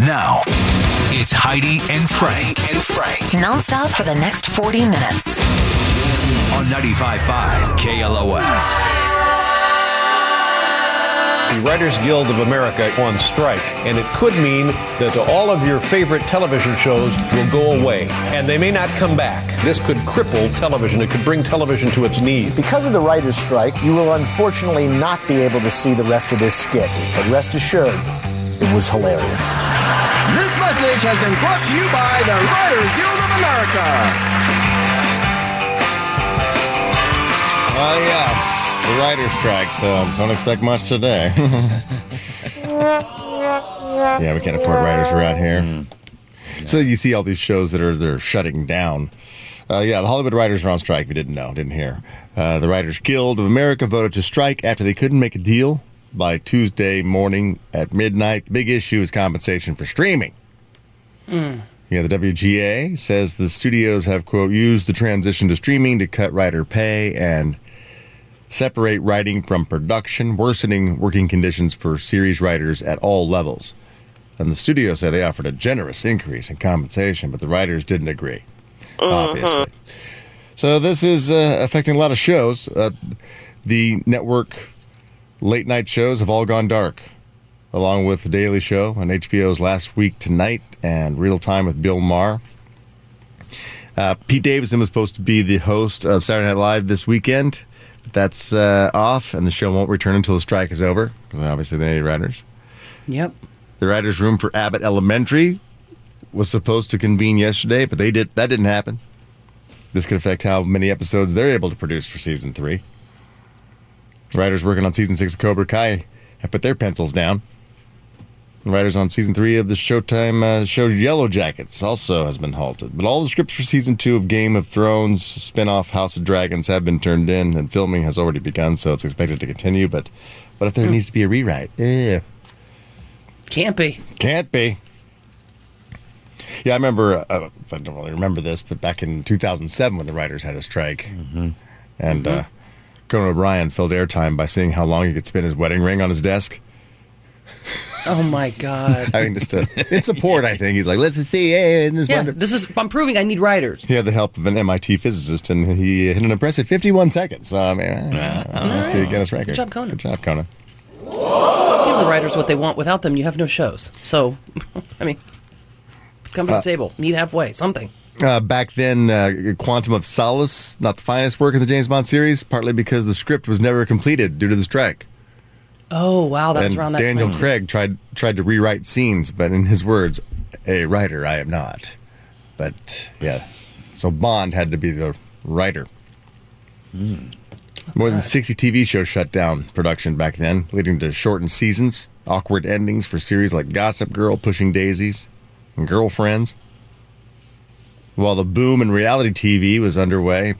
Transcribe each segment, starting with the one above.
Now, it's Heidi and Frank and Frank Nonstop for the next 40 minutes. on 95.5 KLOS. The Writers Guild of America on strike, and it could mean that all of your favorite television shows will go away, and they may not come back. This could cripple television. It could bring television to its knees. Because of the writer's strike, you will unfortunately not be able to see the rest of this skit. But rest assured, it was hilarious. This message has been brought to you by the Writers Guild of America. Oh yeah, the writer's strike. So don't expect much today. yeah, we can't afford writers around here. So you see all these shows that are they're shutting down. Uh, yeah, the Hollywood writers are on strike. If you didn't know, didn't hear. Uh, the Writers Guild of America voted to strike after they couldn't make a deal by Tuesday morning at midnight. The big issue is compensation for streaming. Yeah, the WGA says the studios have, quote, used the transition to streaming to cut writer pay and separate writing from production, worsening working conditions for series writers at all levels. And the studios say they offered a generous increase in compensation, but the writers didn't agree, obviously. So this is uh, affecting a lot of shows. Uh, the network late night shows have all gone dark, along with The Daily Show on HBO's Last Week Tonight and Real Time with Bill Maher. Uh, Pete Davidson was supposed to be the host of Saturday Night Live this weekend, but that's uh, off, and the show won't return until the strike is over. Obviously, they need writers. Yep. The writers' room for Abbott Elementary was supposed to convene yesterday, but they did that didn't happen. This could affect how many episodes they're able to produce for season three. Writers working on season six of Cobra Kai have put their pencils down. Writers on season three of the Showtime uh, show Yellow Jackets also has been halted. But all the scripts for season two of Game of Thrones, spin-off House of Dragons have been turned in, and filming has already begun, so it's expected to continue. But what if there needs to be a rewrite? Eh. Can't be. Can't be. Yeah, I remember. Uh, I don't really remember this, but back in 2007, when the writers had a strike, and uh, Conan O'Brien filled airtime by seeing how long he could spin his wedding ring on his desk. Oh my god. I mean, just to, in support, I think he's like, "Let's see, hey, isn't this yeah, wonderful?" this is. I'm proving I need writers. He had the help of an MIT physicist, and he hit an impressive 51 seconds. So, I mean, eh, that's good. Guinness record. Good job, Conan. Good job, Conan. Give the writers what they want. Without them, you have no shows. So, I mean, come to the table, meet halfway, something. Uh, back then, uh, Quantum of Solace, not the finest work in the James Bond series, partly because the script was never completed due to the strike. Oh wow, that was and around that time. Daniel time. Craig tried tried to rewrite scenes, but in his words, "A writer, I am not." But yeah, so Bond had to be the writer. Hmm. More than 60 TV shows shut down production back then, leading to shortened seasons, awkward endings for series like Gossip Girl, Pushing Daisies, and Girlfriends. While the boom in reality TV was underway,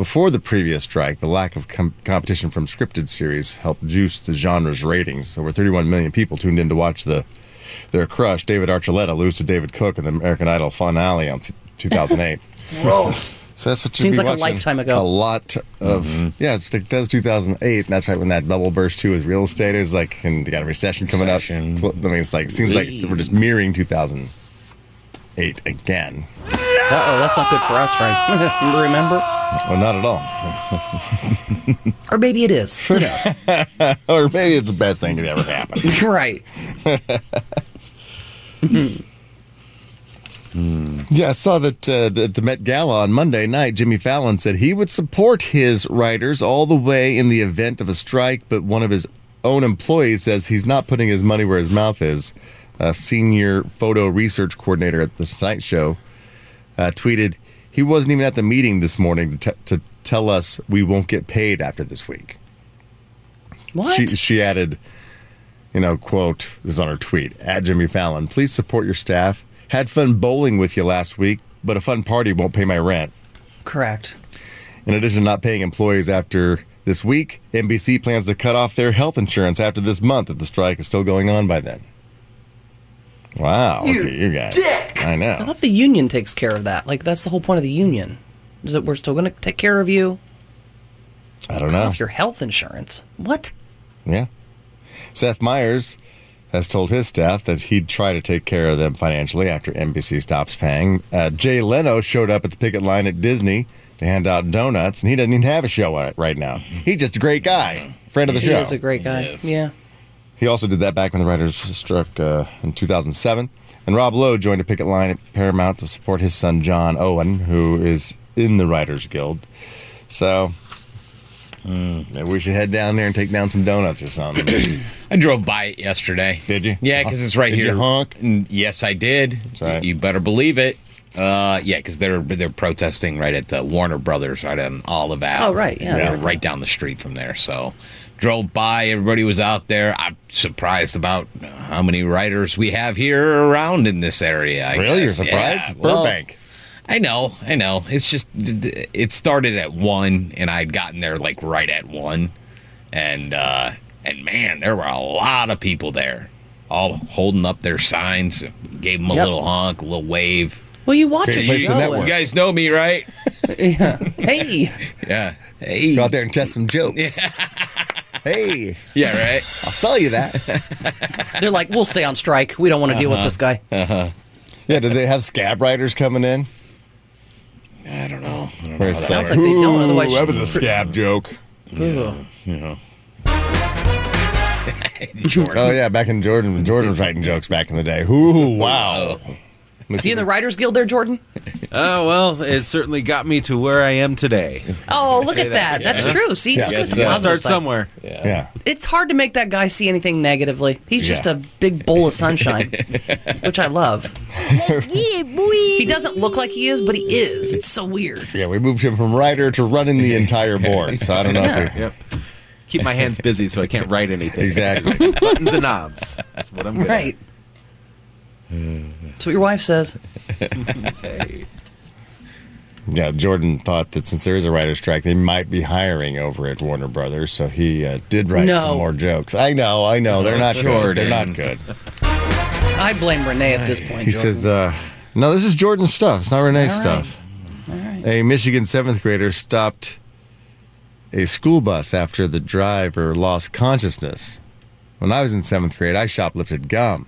before the previous strike, the lack of com- competition from scripted series helped juice the genre's ratings. Over 31 million people tuned in to watch the their crush, David Archuleta, lose to David Cook in the American Idol finale on 2008. Gross. So that's what you'd Seems be like a lifetime ago. A lot of mm-hmm. yeah, it's like, that was 2008, and that's right when that bubble burst too with real estate. It was like, and they got a recession coming Recession. up. I mean, it's like seems like we're just mirroring 2008 again. Uh oh, that's not good for us, Frank. Remember? Well, not at all. Or maybe it is. Who knows? or maybe it's the best thing that ever happened. right. Yeah, I saw that uh, the, the Met Gala on Monday night. Jimmy Fallon said he would support his writers all the way in the event of a strike, but one of his own employees says he's not putting his money where his mouth is. A senior photo research coordinator at the Tonight Show uh, tweeted he wasn't even at the meeting this morning to, t- to tell us we won't get paid after this week. What? She, she added, you know, quote, this is on her tweet, at Jimmy Fallon, please support your staff. Had fun bowling with you last week, but a fun party won't pay my rent. Correct. In addition to not paying employees after this week, NBC plans to cut off their health insurance after this month if the strike is still going on by then. Wow. You look at you guys. I I know. I thought the union takes care of that. Like that's the whole point of the union. Is that we're still going to take care of you I don't know. off your health insurance? What? Yeah. Seth Meyers has told his staff that he'd try to take care of them financially after NBC stops paying. Uh, Jay Leno showed up at the picket line at Disney to hand out donuts, and he doesn't even have a show on it right now. He's just a great guy, friend of the He show. is a great guy. Yeah. He also did that back when the writers struck uh, in 2007. And Rob Lowe joined a picket line at Paramount to support his son John Owen, who is in the Writers Guild. So maybe we should head down there and take down some donuts or something. I drove by it yesterday. Did you? Yeah, because it's right Did you here. honk? Mm, Yes, I did. That's right. You better believe it. Uh, yeah, because they're they're protesting right at uh, Warner Brothers, right on Olive Ave. Oh, right, yeah. They're right down the street from there. So drove by. Everybody was out there. I'm surprised about how many writers we have here around in this area. I really? You're surprised? Yeah, well, Burbank. I know, I know. It's just it started at one, and I'd gotten there like right at one, and uh, and man, there were a lot of people there, all holding up their signs. Gave them a Yep. little honk, a little wave. Well, you watch it. a place to show. network. You guys know me, right? yeah. Hey. Yeah. Hey. Go out there and test some jokes. hey, Yeah. Right. I'll sell you that. They're like, we'll stay on strike. We don't want to deal with this guy. Uh-huh. Yeah, do they have scab writers coming in? I don't know. I don't know. Where how it's that Sounds like they don't, otherwise that was a scab joke. Ugh. Jordan. Oh yeah, back in Jordan, Jordan was writing jokes back in the day. Ooh, wow. Is he in the Writers Guild there, Jordan? Oh well, it certainly got me to where I am today. Oh, look at that. that, That's yeah. true. See, it's Yeah. a good uh, Start somewhere. Yeah. It's hard to make that guy see anything negatively. He's just Yeah. a big bowl of sunshine, which I love. He doesn't look like he is, but he is. It's so weird. Yeah, we moved him from writer to running the entire board. So I don't know if we, Yep. Keep my hands busy so I can't write anything. exactly. Buttons and knobs. That's what I'm good Right. That's what your wife says. Yeah, Jordan thought that since there is a writer's strike, they might be hiring over at Warner Brothers. So he uh, did write No. some more jokes. I know, I know. They're not good. They're not good. I blame Renee at this point. He Jordan. says, uh, no, this is Jordan's stuff. It's not Renee's All right. stuff. A Michigan seventh grader stopped a school bus after the driver lost consciousness. When I was in seventh grade, I shoplifted gum.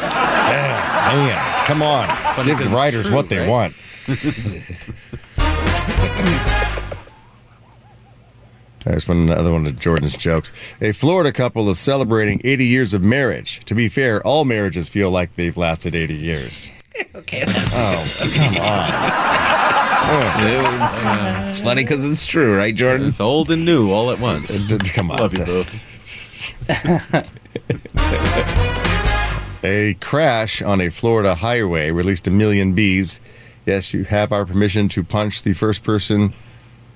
Damn, man, come on. Give the because writers true, what they right? want. There's one another one of Jordan's jokes. A Florida couple is celebrating 80 years of marriage. To be fair, all marriages feel like they've lasted 80 years. okay, that's Oh, come on. It's funny because it's true, right, Jordan? It's old and new all at once. D- d- Come on. Love you, boo. A crash on a Florida highway released a million bees. Yes, you have our permission to punch the first person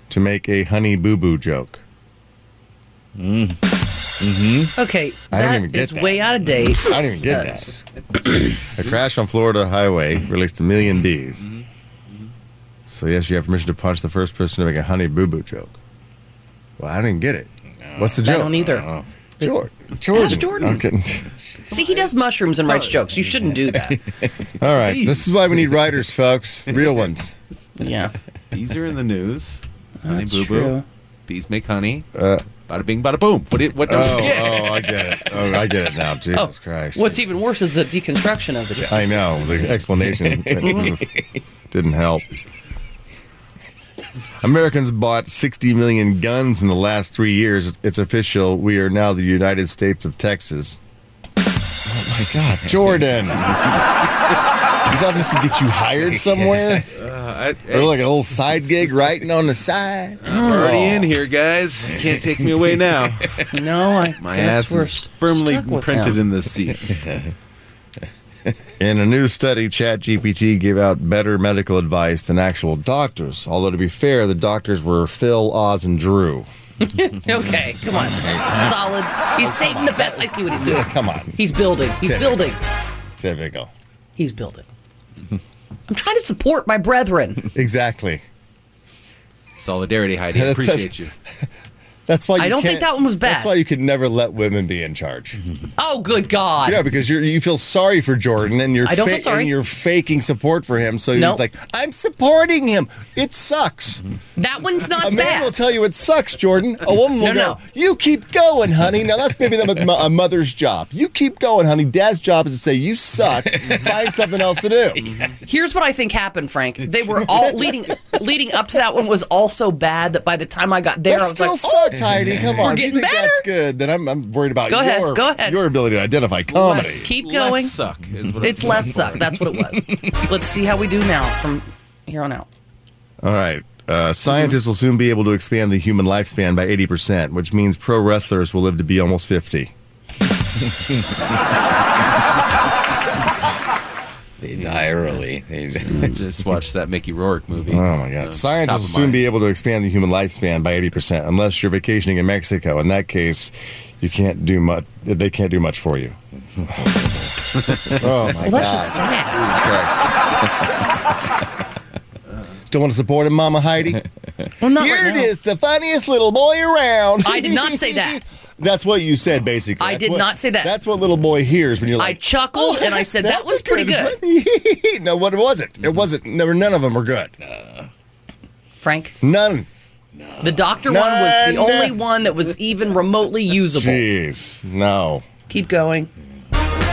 to make a honey boo boo joke. Mm hmm. Okay. I don't that even get is that. way out of date. I don't even get Yes. that. A crash on Florida highway released a million bees. So, yes, you have permission to punch the first person to make a honey boo boo joke. Well, I didn't get it. What's the joke? I don't either. Jordan. Jordan. Jordan. I'm kidding. See, he does mushrooms and writes jokes. You shouldn't do that. All right. This is why we need writers, folks. Real ones. Yeah. Bees are in the news. Honey That's boo boo. true. Bees make honey. Uh, Bada bing, bada boom. What, did, what don't oh, you get? oh, I get it. Oh, I get it now. Jesus Oh, Christ. What's even worse is the deconstruction of the joke. I know. The explanation didn't help. Americans bought 60 million guns in the last three years. It's official. We are now the United States of Texas. Oh my God, Jordan! you thought this would get you hired somewhere, Uh, I, or like a little side gig writing on the side? I'm already in here, guys. You can't take me away now. No, I My guess ass we're is firmly stuck with imprinted in this seat. In a new study, ChatGPT gave out better medical advice than actual doctors. Although to be fair, the doctors were Phil, Oz, and Drew. Okay, come on. Solid. He's oh, saving the best. I see what he's doing. Come on, He's building. He's Typical. building. typical. He's building. I'm trying to support my brethren. Exactly. Solidarity, Heidi. That's- Appreciate you. That's why you I don't think that one was bad. That's why you could never let women be in charge. Oh, good God. Yeah, because you you feel sorry for Jordan and you're I don't feel sorry. and you're faking support for him. So No. he's like, I'm supporting him. It sucks. That one's not A man bad. will tell you it sucks, Jordan. A woman will No, go, no. "You keep going, honey." Now that's maybe the, a mother's job. You keep going, honey. Dad's job is to say you suck. Find something else to do. Here's what I think happened, Frank. They were all leading leading up to that one was all so bad that by the time I got there, That I was still oh, like, sucked, Heidi. Come We're on. If you getting think better. that's good, then I'm, I'm worried about Go ahead, your, go ahead. your ability to identify comedy. keep going. Less going. suck is what It's I'm less suck. for. That's what it was. Let's see how we do now from here on out. All right. Uh, scientists will soon be able to expand the human lifespan by 80%, which means pro wrestlers will live to be almost 50. They die early. They, Just watch that Mickey Rourke movie. Oh my God! Uh, Scientists will soon mind. be able to expand the human lifespan by eighty percent, unless you're vacationing in Mexico. In that case, you can't do much. They can't do much for you. oh my Well, that's just sad. God! Still want to support him, Mama Heidi? Well, not Here right it now. is, the funniest little boy around. I did not say that. That's what you said, basically. I That's did what- not say that. That's what little boy hears when you're like. I chuckled oh, and I said that was pretty good. good. no, what it wasn't. It mm-hmm. wasn't. Never. None of them were good. Uh, Frank, None. the doctor one was the None. only one that was even remotely usable. Jeez, no. Keep going.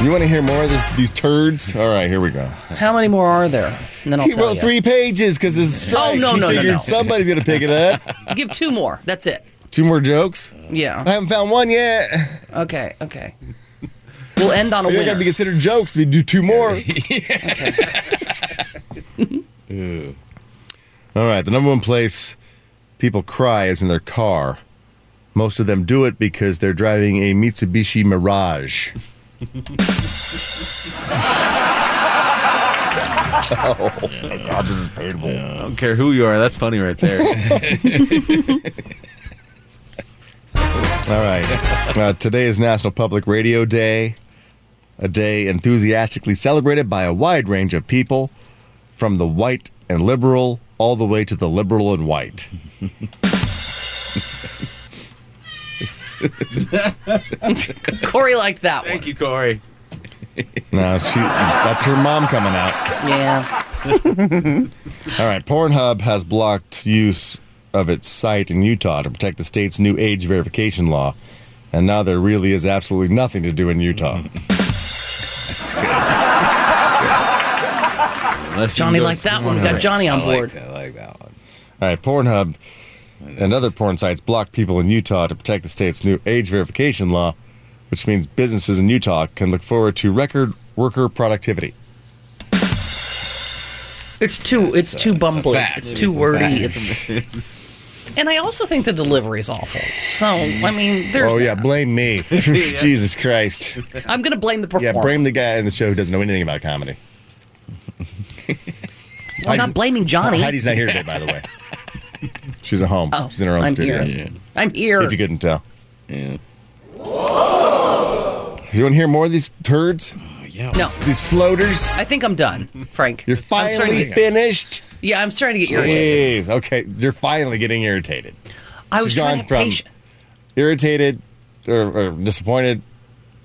You want to hear more of this, these turds? All right, here we go. How many more are there? And then I'll he tell wrote you. three pages because his oh, strike. Oh, no, He no, no, figured no. Somebody's gonna pick it up. Give two more. That's it. Two more jokes. Yeah. I haven't found one yet. Okay. Okay. We'll end on a They got winner. to be considered jokes to be do two more. All right, the number one place people cry is in their car. Most of them do it because they're driving a Mitsubishi Mirage. oh my God, this is painful. I don't care who you are. That's funny right there. All right. Uh, today is National Public Radio Day, a day enthusiastically celebrated by a wide range of people, from the white and liberal all the way to the liberal and white. Corey liked that one. Thank you, Corey. Now, she, that's her mom coming out. Yeah. All right. Pornhub has blocked use of its site in Utah to protect the state's new age verification law. And now there really is absolutely nothing to do in Utah. Unless you Johnny can go liked that one. We got Johnny on I board. like, I like that one. All right, Pornhub and other porn sites block people in Utah to protect the state's new age verification law, which means businesses in Utah can look forward to record worker productivity. It's too. It's too bumbly. fact. It's It too is wordy. fact. It's. And I also think the delivery is awful. So I mean, there's. oh yeah, that. blame me. Jesus Christ. I'm going to blame the Yeah, blame the guy in the show who doesn't know anything about comedy. I'm not blaming Johnny. Heidi's not here today, by the way. She's at home. Oh, She's in her own I'm studio. here. I'm here. If you couldn't tell. Yeah. Do you want to hear more of these turds? Yeah. no, These floaters? I think I'm done, Frank. You're finally finished? Yeah, I'm starting to get irritated. Jeez. Okay, you're finally getting irritated. I was She's trying gone to from- patience. irritated or, or disappointed,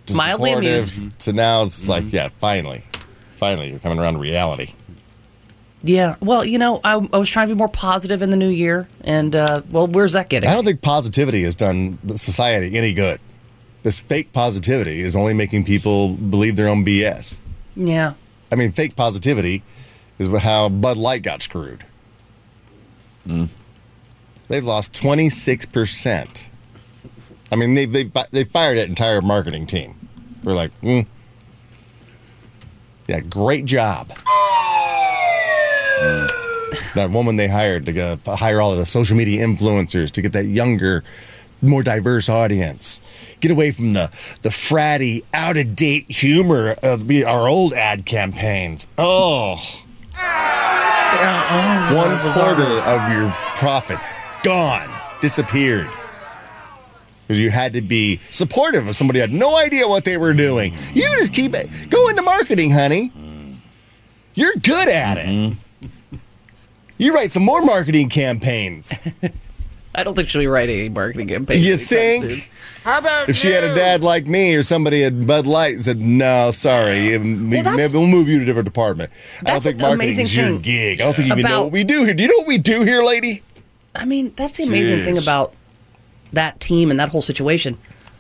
to Mildly amused. to now it's like, yeah, finally, finally, you're coming around to reality. Yeah. Well, you know, I, I was trying to be more positive in the new year, and uh, well, where's that getting? I don't think positivity has done society any good. This fake positivity is only making people believe their own BS. Yeah. I mean, fake positivity is how Bud Light got screwed. They've lost 26%. I mean, they, they, they fired that entire marketing team. We're like, mm. yeah, great job. That woman they hired to go, hire all of the social media influencers to get that younger, more diverse audience. Get away from the, the fratty, out of date humor of our old ad campaigns. Oh. oh One quarter of your profits gone, disappeared. Because you had to be supportive of somebody who had no idea what they were doing. You just keep it. Go into marketing, honey. You're good at it. Mm-hmm. You write some more marketing campaigns. I don't think she'll be writing any marketing campaigns. You think? soon. How about if she had a dad like me or somebody at Bud Light said, "No, sorry, we, Well, that's- maybe we'll move you to a different department," I don't think the marketing is your gig. I don't think you even know what we do here. Do you know what we do here, lady? I mean, that's the amazing thing about that team and that whole situation.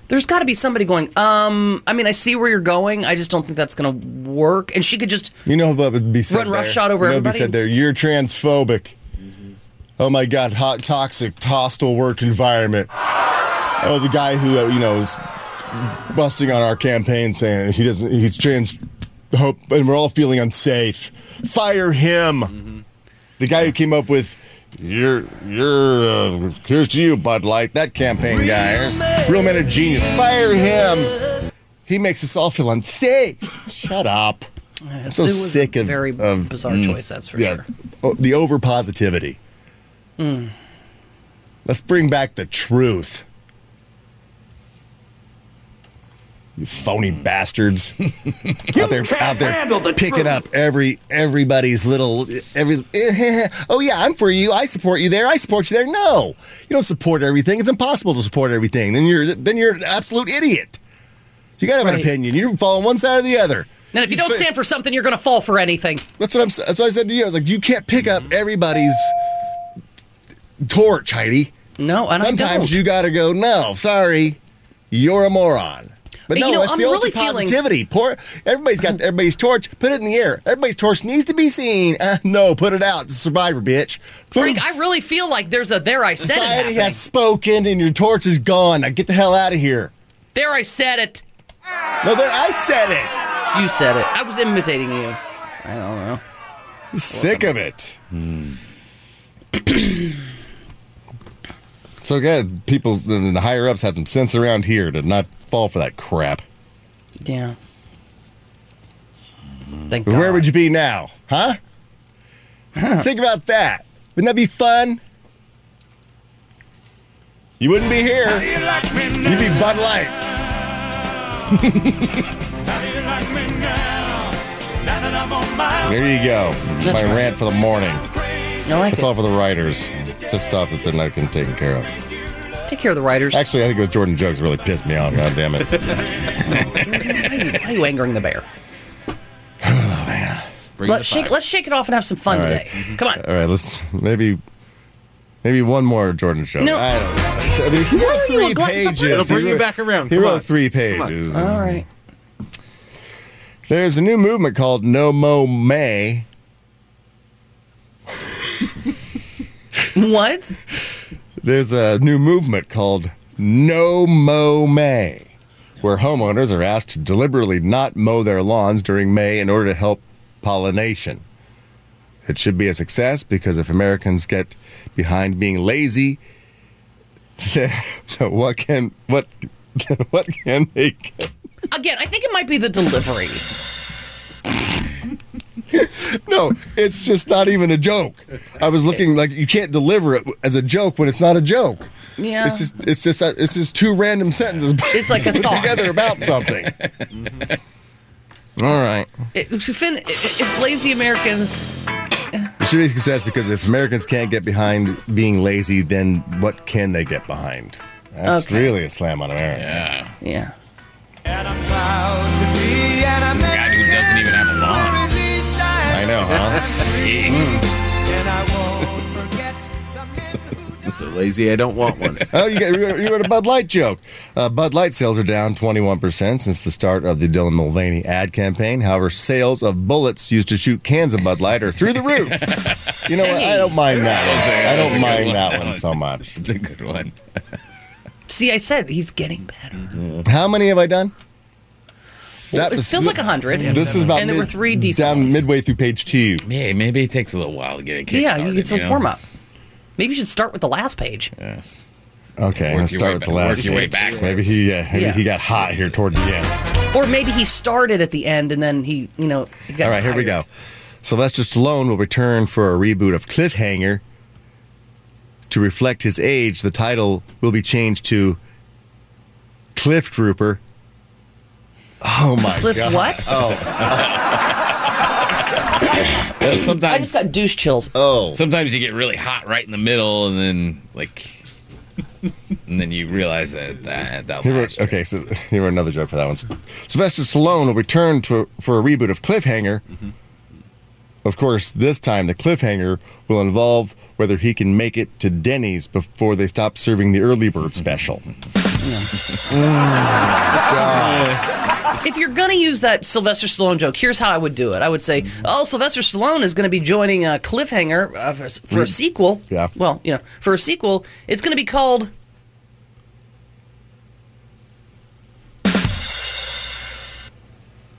There's got to be somebody going. Um, I mean, I see where you're going. I just don't think that's going to work. And she could just You know what would be said Run there? roughshod over you know what would everybody? be said there. You're transphobic. Oh my God, hot, toxic, hostile work environment. Oh, the guy who uh, you know is busting on our campaign saying he doesn't, he's trans, hope, and we're all feeling unsafe. Fire him. The guy who came up with. You're, you're, uh, here's to you, Bud Light. That campaign guy. Here's- Real man of genius. Fire him. He makes us all feel unsafe. Shut up. I'm so it was sick a of very of, bizarre mm, choice. That's for yeah, sure. oh, the over positivity. Mm. Let's bring back the truth. You phony bastards out there, out there picking up every everybody's little every. oh yeah, I'm for you. I support you there. I support you there. No, you don't support everything. It's impossible to support everything. Then you're then you're an absolute idiot. You gotta have an opinion. You fall on one side or the other. And if you don't stand for something, you're going to fall for anything. That's what I'm. That's what I said to you. I was like, you can't pick up everybody's torch, Heidi. No, and I Sometimes you got to go. No, sorry, you're a moron. But no, you know, it's I'm the really feeling- positivity. Poor, everybody's got everybody's torch. Put it in the air. Everybody's torch needs to be seen. Uh, no, put it out. It's a survivor, bitch. Frank, I really feel like there's a there I said it. Society happening. has spoken, and your torch is gone. Now get the hell out of here. There I said it. No, there, I said it. You said it. I was imitating you. I don't know. Sick of it. so good. People, the, the higher ups had some sense around here to not fall for that crap. Yeah. Thank But God. where would you be now, huh? Think about that. Wouldn't that be fun? You wouldn't be here. You'd be Bud Light. There you go. That's My right. rant for the morning. I like That's it. all for the writers. Pissed off that they're not getting taken care of. Take care of the writers. Actually, I think it was Jordan Jokes really pissed me off. God damn it. why, are you, why are you angering the bear? Oh, bring Let's shake. Let's shake it off and have some fun All right. today. Come on. All right, let's maybe maybe one more Jordan joke. No. I don't know. I mean, he wrote are you, a three pages. It'll He bring you back around. He Come wrote on. three pages. All right. There's a new movement called No Mow May. What? There's a new movement called No Mow May, where homeowners are asked to deliberately not mow their lawns during May in order to help pollination. It should be a success because if Americans get behind being lazy, what can what what can they get? Again, I think it might be the delivery. No, it's just not even a joke. I was looking like you can't deliver it as a joke when it's not a joke. Yeah. It's just it's just uh, it's just two random sentences It's like a put thought. together about something. All right. It, if, if lazy Americans, It should be a success because if Americans can't get behind being lazy, then what can they get behind? That's Okay. really a slam on America. Yeah. yeah. So lazy, I don't want one. oh, you, got, you wrote a Bud Light joke. Uh, Bud Light sales are down 21% since the start of the Dylan Mulvaney ad campaign. However, sales of bullets used to shoot cans of Bud Light are through the roof. You know what? I don't mind that one. I don't mind one. that one so much. It's a good one. See, I said he's getting better. How many have I done? Well, it feels like a hundred. This is about and there were three decent down ones. midway through page two. Yeah, maybe it takes a little while to get it kickstarted. Yeah, you get some know? warm up. Maybe you should start with the last page. Okay, Work let's your start with the last work your way page. backwards. Maybe he, uh, maybe Yeah. he got hot here toward the end. Or maybe he started at the end and then he, you know, he got All right, here we go. tired. Sylvester Stallone will return for a reboot of Cliffhanger. To reflect his age, the title will be changed to Cliff Trooper. Oh my Cliff god! what? Oh, Yeah, I sometimes, just got douche chills. oh! sometimes you get really hot right in the middle, and then like and then you realize that that, that He last wrote, okay, so he wrote another joke for that one. Sylvester Stallone will return to for a reboot of Cliffhanger. Mm-hmm. Of course, this time the cliffhanger will involve whether he can make it to Denny's before they stop serving the early bird special. Oh, If you're going to use that Sylvester Stallone joke, here's how I would do it. I would say, "Oh, Sylvester Stallone is going to be joining a Cliffhanger uh, for, for a sequel." Yeah. Well, you know, for a sequel, it's going to be called.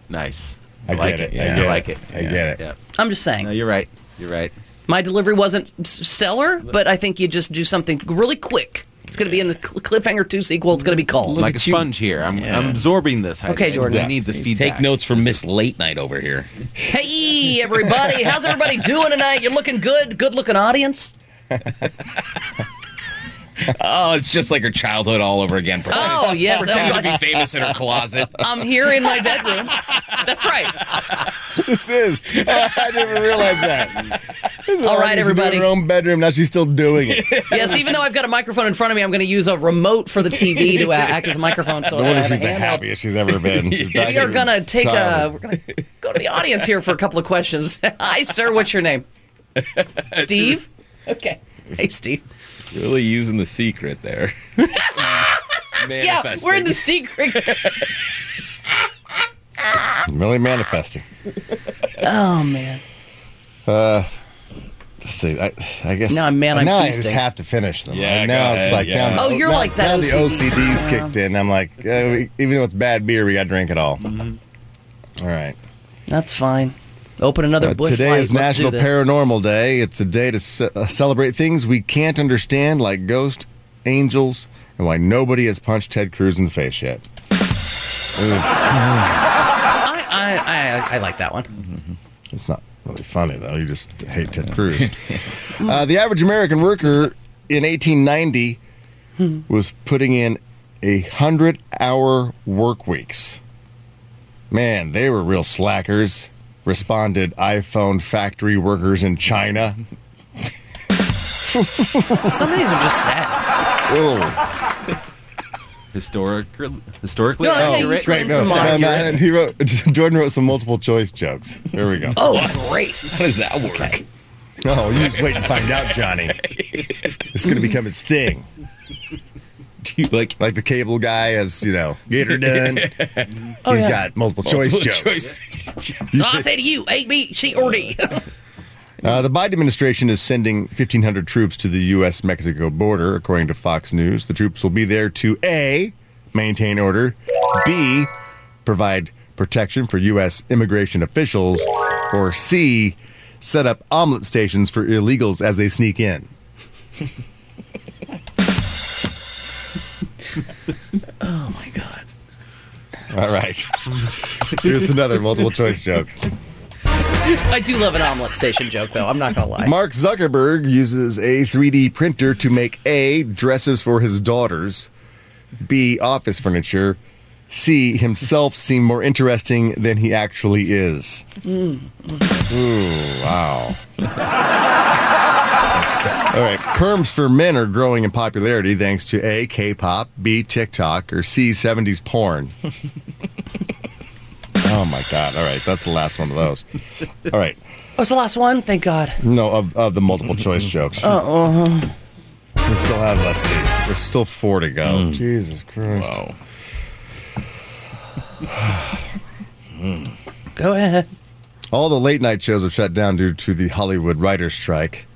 Nice. I like get it. Yeah, I get I like it. it. I Yeah, get it. Yeah. I'm just saying. No, you're right. You're right. My delivery wasn't s- stellar, but I think you just do something really quick. It's going to be in the Cliffhanger 2 sequel. It's going to be called. like a at you. sponge here. I'm, I'm absorbing this. Heidi. Okay, Jordan. I need this feedback. Take notes from Miss Late Night over here. Hey, everybody. How's everybody doing tonight? You're looking good. Good looking audience. Oh, it's just like her childhood all over again. For Oh, yes. pretending to be famous in her closet. I'm here in my bedroom. That's right. This is. I didn't even realize that. All right, Used to do it in everybody. Her own bedroom. Now she's still doing it. Yes, even though I've got a microphone in front of me, I'm going to use a remote for the TV to uh, act as a microphone. So No I wonder have a she's the handheld. happiest she's ever been. She's back We are in going to take a. We're going to go to the audience here for a couple of questions. Hi, sir. What's your name? Steve. Okay. Hey, Steve. Really using the secret there. Yeah, we're in the secret. Really manifesting. Oh man. Let's see. I, I guess Now, man, I'm now I just have to finish them. Yeah, Like, go now it's like yeah. now, Oh, you're now, like that Now the OCD's Yeah. kicked in. I'm like, uh, we- even though it's bad beer, we got to drink it all. Mm-hmm. All right. That's fine. Open another Uh, bush today light. is Let's National. Paranormal Day. It's a day to ce- uh, celebrate things we can't understand, like ghosts, angels, and why nobody has punched Ted Cruz in the face yet. I, I, I, I like that one. It's not really funny though. You just hate Ted Cruz. uh, the average American worker in 1890 was putting in a hundred hour work weeks. Man, they were real slackers. Responded iPhone factory workers in China. Some of these are just sad. Oh, Historic, historically No, accurate. you right. Bring No, some no, no, he wrote. Jordan wrote some multiple choice jokes. There we go. Oh, great. How does that work? Oh, you just wait and find out, Johnny. It's going to become his thing. Do you like Like the cable guy has, you know, Gator done. Oh, He's yeah. got multiple choice jokes. choice? So I say to you, A, B, C, or D. Uh, the Biden administration is sending 1,500 troops to the U.S. Mexico border, according to Fox News. The troops will be there to A, maintain order, B, provide protection for U.S. immigration officials, or C, set up omelet stations for illegals as they sneak in. oh my God. All right. Here's another multiple choice joke. I do love an omelet station joke, though. I'm not gonna lie. Mark Zuckerberg uses a 3D printer to make A, dresses for his daughters, B, office furniture, C, himself seem more interesting than he actually is. Mm. Ooh, wow. All right, perms for men are growing in popularity thanks to A, K pop, B, TikTok, or C, 70s porn. oh my God. All right, that's the last one of those. All right. What's the last one? Thank God. No, of, of the multiple choice jokes. Uh, We still have, let's see, there's still four to go. Jesus Christ. Whoa. Go ahead. All the late night shows have shut down due to the Hollywood writer's strike.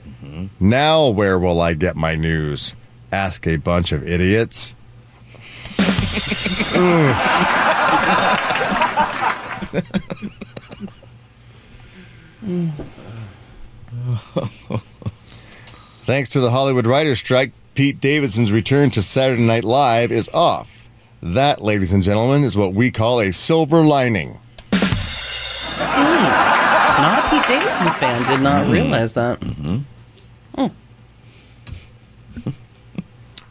Now, where will I get my news? Ask a bunch of idiots. Thanks to the Hollywood writer's strike, Pete Davidson's return to Saturday Night Live is off. That, ladies and gentlemen, is what we call a silver lining. Hmm. Not a Pete Davidson fan. Did not hmm. realize that. Mm-hmm.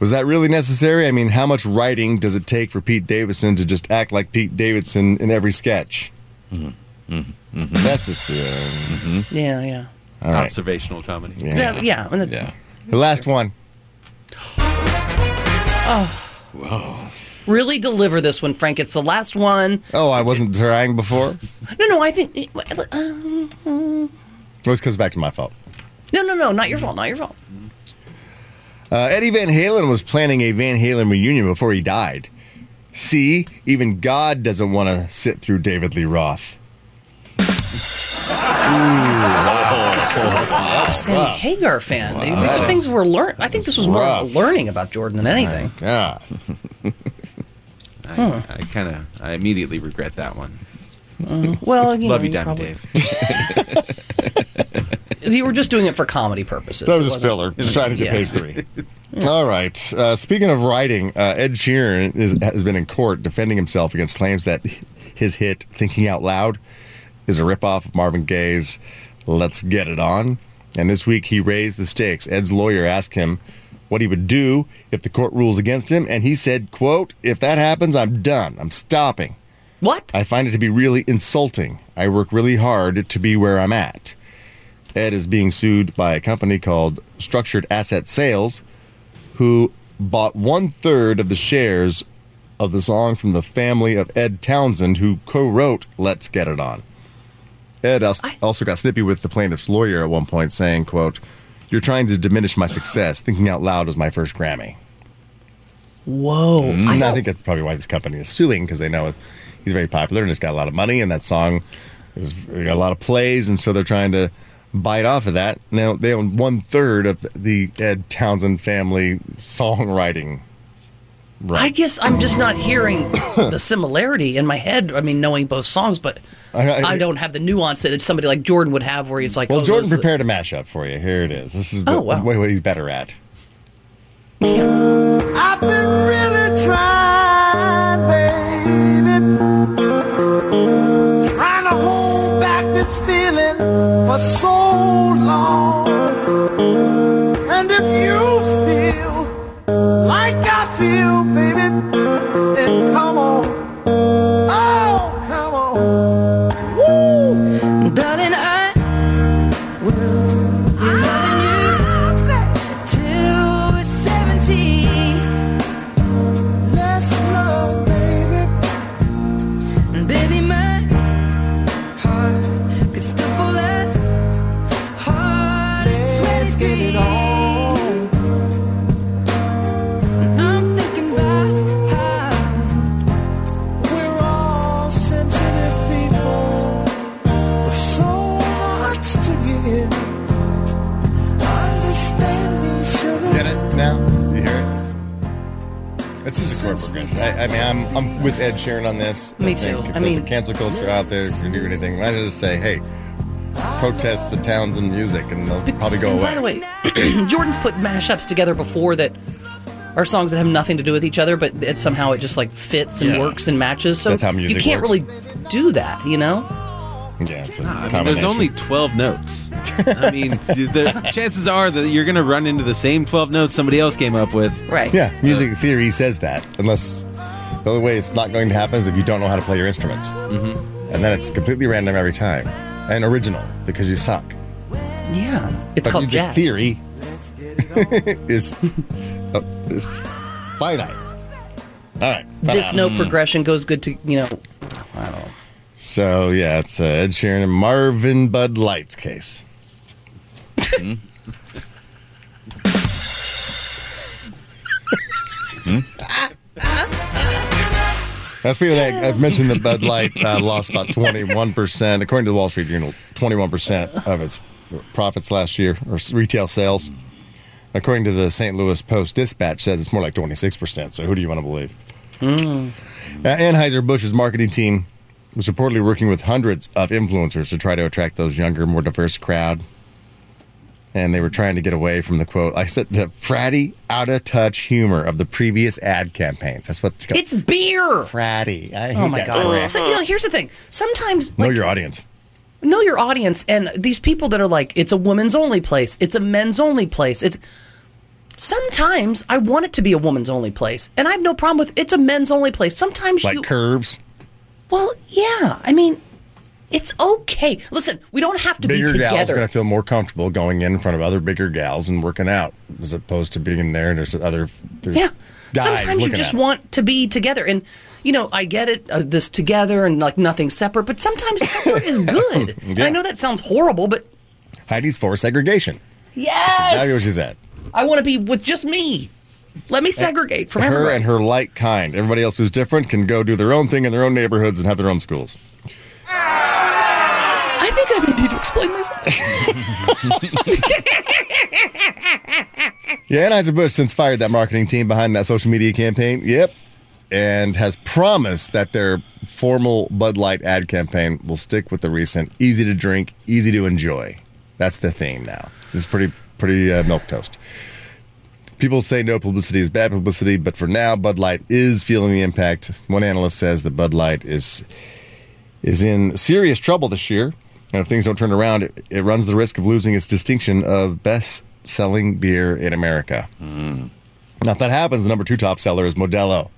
Was that really necessary? I mean, how much writing does it take for Pete Davidson to just act like Pete Davidson in every sketch? Mm-hmm. Mm-hmm. That's just uh, Yeah, yeah. all right. Observational comedy. Yeah. Yeah, yeah. the- Yeah. The last one. Oh. Whoa. Really deliver this one, Frank. It's the last one. Oh, I wasn't trying before. No, no, I think. Uh, This comes back to my fault. no, no, no, not your fault. Not your fault. Uh, Eddie Van Halen was planning a Van Halen reunion before he died. See, even God doesn't want to sit through David Lee Roth. Ooh. Sammy Hagar fan. These That are things is we're learn. I think this was more rough. learning about Jordan than anything. Yeah. I, I kind of, I immediately regret that one. Well, you Love know, you, Diamond probably- Dave. You were just doing it for comedy purposes. That was a spiller. Just trying to get Yeah. page three. All right. Uh, speaking of writing, uh, Ed Sheeran is, has been in court defending himself against claims that his hit "Thinking Out Loud" is a ripoff of Marvin Gaye's "Let's Get It On." And this week he raised the stakes. Ed's lawyer asked him what he would do if the court rules against him, and he said, "quote If that happens, I'm done. I'm stopping. What? I find it to be really insulting. I work really hard to be where I'm at." Ed is being sued by a company called Structured Asset Sales, who bought one third of the shares of the song from the family of Ed Townsend, who co wrote Let's Get It On. Ed also got snippy with the plaintiff's lawyer at one point, saying, quote, You're trying to diminish my success. Thinking out loud was my first Grammy. Whoa! Mm. And I, don't- think that's probably why this company is suing because they know he's very popular and he's got a lot of money, and that song has got a lot of plays, and so they're trying to bite off of that. Now they own one third of the Ed Townsend family songwriting. Rights. I guess I'm just not hearing the similarity in my head. I mean, knowing both songs, but I- I- I, don't have the nuance that somebody like Jordan would have, where he's like, Well, oh, Jordan those are the- prepared a mashup for you. Here it is. This is Oh, what, wow. what he's better at. I've been really trying, I'm I'm with Ed Sheeran on this. Me think too. If I there's mean- a cancel culture out there if you do anything, why not just say, "Hey, protest the Townsend music," and they'll probably go And away. By the way, Jordan's put mashups together before that are songs that have nothing to do with each other, but it somehow it just like fits and Yeah. works and matches. So That's how music you can't works. really do that, you know. yeah, it's a I mean, there's only 12 notes. I mean, the chances are that you're going to run into the same 12 notes somebody else came up with. Right. yeah, music theory says that. Unless the only way it's not going to happen is if you don't know how to play your instruments, mm-hmm. and then it's completely random every time and original because you suck. Yeah. It's but called jazz. theory is, uh, is finite. All right. This ta-da. no progression goes good to you know. I don't know. So yeah, it's uh, Ed Sheeran and Marvin Bud Light's case. Now, speaking of that, I've mentioned the Bud Light uh, lost about 21%, according to the Wall Street Journal, 21% of its profits last year, or retail sales. According to the St. Louis Post Dispatch, says it's more like 26%. So who do you want to believe? Uh, Anheuser-Busch's marketing team was reportedly working with hundreds of influencers to try to attract those younger, more diverse crowd. And they were trying to get away from the quote, I said, the fratty, out of touch humor of the previous ad campaigns. That's what it's called. It's beer. fratty. I oh hate Oh my that god. So you know, here's the thing. Sometimes Know like, your audience. know your audience and these people that are like it's a women's only place it's a men's only place it's sometimes i want it to be a woman's only place and i have no problem with it's a men's only place sometimes Like you curves. well yeah i mean it's okay listen we don't have to Bigger be together. gals together going to feel more comfortable going in front of other bigger gals and working out as opposed to being in there and there's other. There's, yeah guys sometimes you just want to be together and you know i get it uh, this together and like nothing separate but sometimes separate is good Yeah. i know that sounds horrible but Heidi's for segregation. yes Exactly what she said. i want to be with just me let me segregate from her everybody and her like kind. Everybody else who's different can go do their own thing in their own neighborhoods and have their own schools. i think i may need to explain myself Yeah, Anheuser-Busch since fired that marketing team behind that social media campaign. Yep. And has promised that their formal Bud Light ad campaign will stick with the recent easy to drink, easy to enjoy. That's the theme now. This is pretty pretty uh, milk toast. People say no publicity is bad publicity, but for now, Bud Light is feeling the impact. One analyst says that Bud Light is is in serious trouble this year, and if things don't turn around, it, it runs the risk of losing its distinction of best-selling beer in America. Mm. Now, if that happens, the number two top seller is Modelo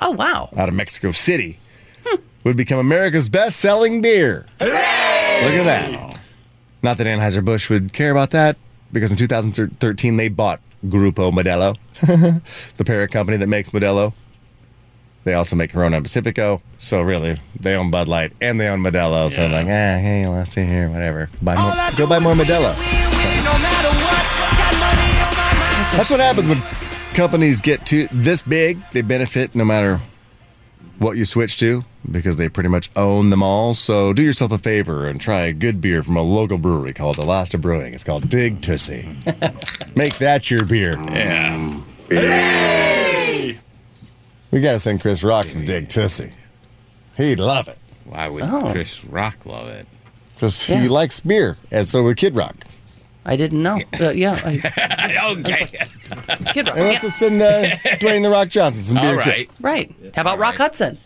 oh wow out of Mexico City. Hmm. Would become America's best-selling beer. Look at that. Not that Anheuser-Busch would care about that, because in 2013 they bought Grupo Modelo, the parent company that makes Modelo. They also make Corona and Pacifico. So really, they own Bud Light and they own Modelo. So I'm like, ah, hey, let's stay here, whatever. Buy more, go buy more Modelo. That's what happens when companies get to this big. They benefit no matter what you switch to because they pretty much own them all. So do yourself a favor and try a good beer from a local brewery called Alosta Brewing. It's called Dig Tussie. Make that your beer. Yeah. We got to send Chris Rock some Dig Tussie. He'd love it. Why would Oh. Chris Rock love it? Because Yeah. he likes beer, and so would Kid Rock. i didn't know uh, yeah I, okay. Kid Rock, And let's yeah. just send uh, Dwayne the Rock Johnson some beer All too. right. right how about rock right. hudson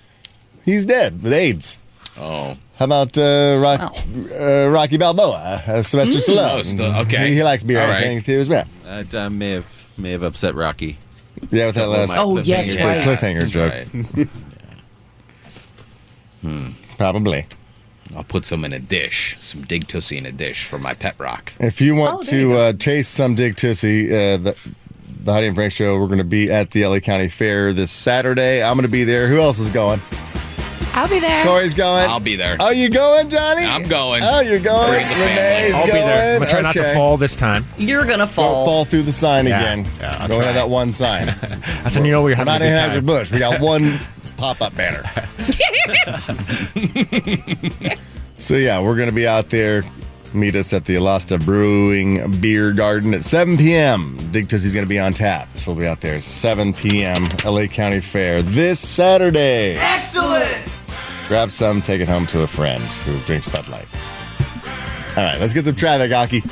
He's dead with AIDS. Oh. How about uh, Rock, uh, Rocky Balboa, uh, Sylvester Stallone? Oh, still- okay. He, he likes beer, All I right. think, too, as well. That uh, may have may have upset Rocky. Yeah, with that last Mike Oh, yes, cliffhanger. right. cliffhanger That's joke. right. Probably. I'll put some in a dish, some dig tussie in a dish for my pet rock. If you want Oh, there you to uh, taste some Dig Tussie, uh, the, the Heidi and Frank Show, we're going to be at the LA County Fair this Saturday. I'm going to be there. Who else is going? I'll be there. Corey's going. I'll be there. Oh, you going, Johnny? I'm going. Oh, you're going. Bring the. Renee's I'll going. be there. I'm gonna try not to Okay. fall this time. you're gonna Don't fall, fall through the sign Yeah. again. Yeah, I'll Don't try. have that one sign. That's when you know we're We're having not a in good time. Anheuser Busch. We got one pop-up banner. so yeah, we're gonna be out there. Meet us at the Alosta Brewing Beer Garden at 7 p.m. Dig Tussie's gonna be on tap, so we'll be out there 7 p.m. LA County Fair this Saturday. Excellent! Grab some, take it home to a friend who drinks Bud Light. All right, let's get some traffic, Aki.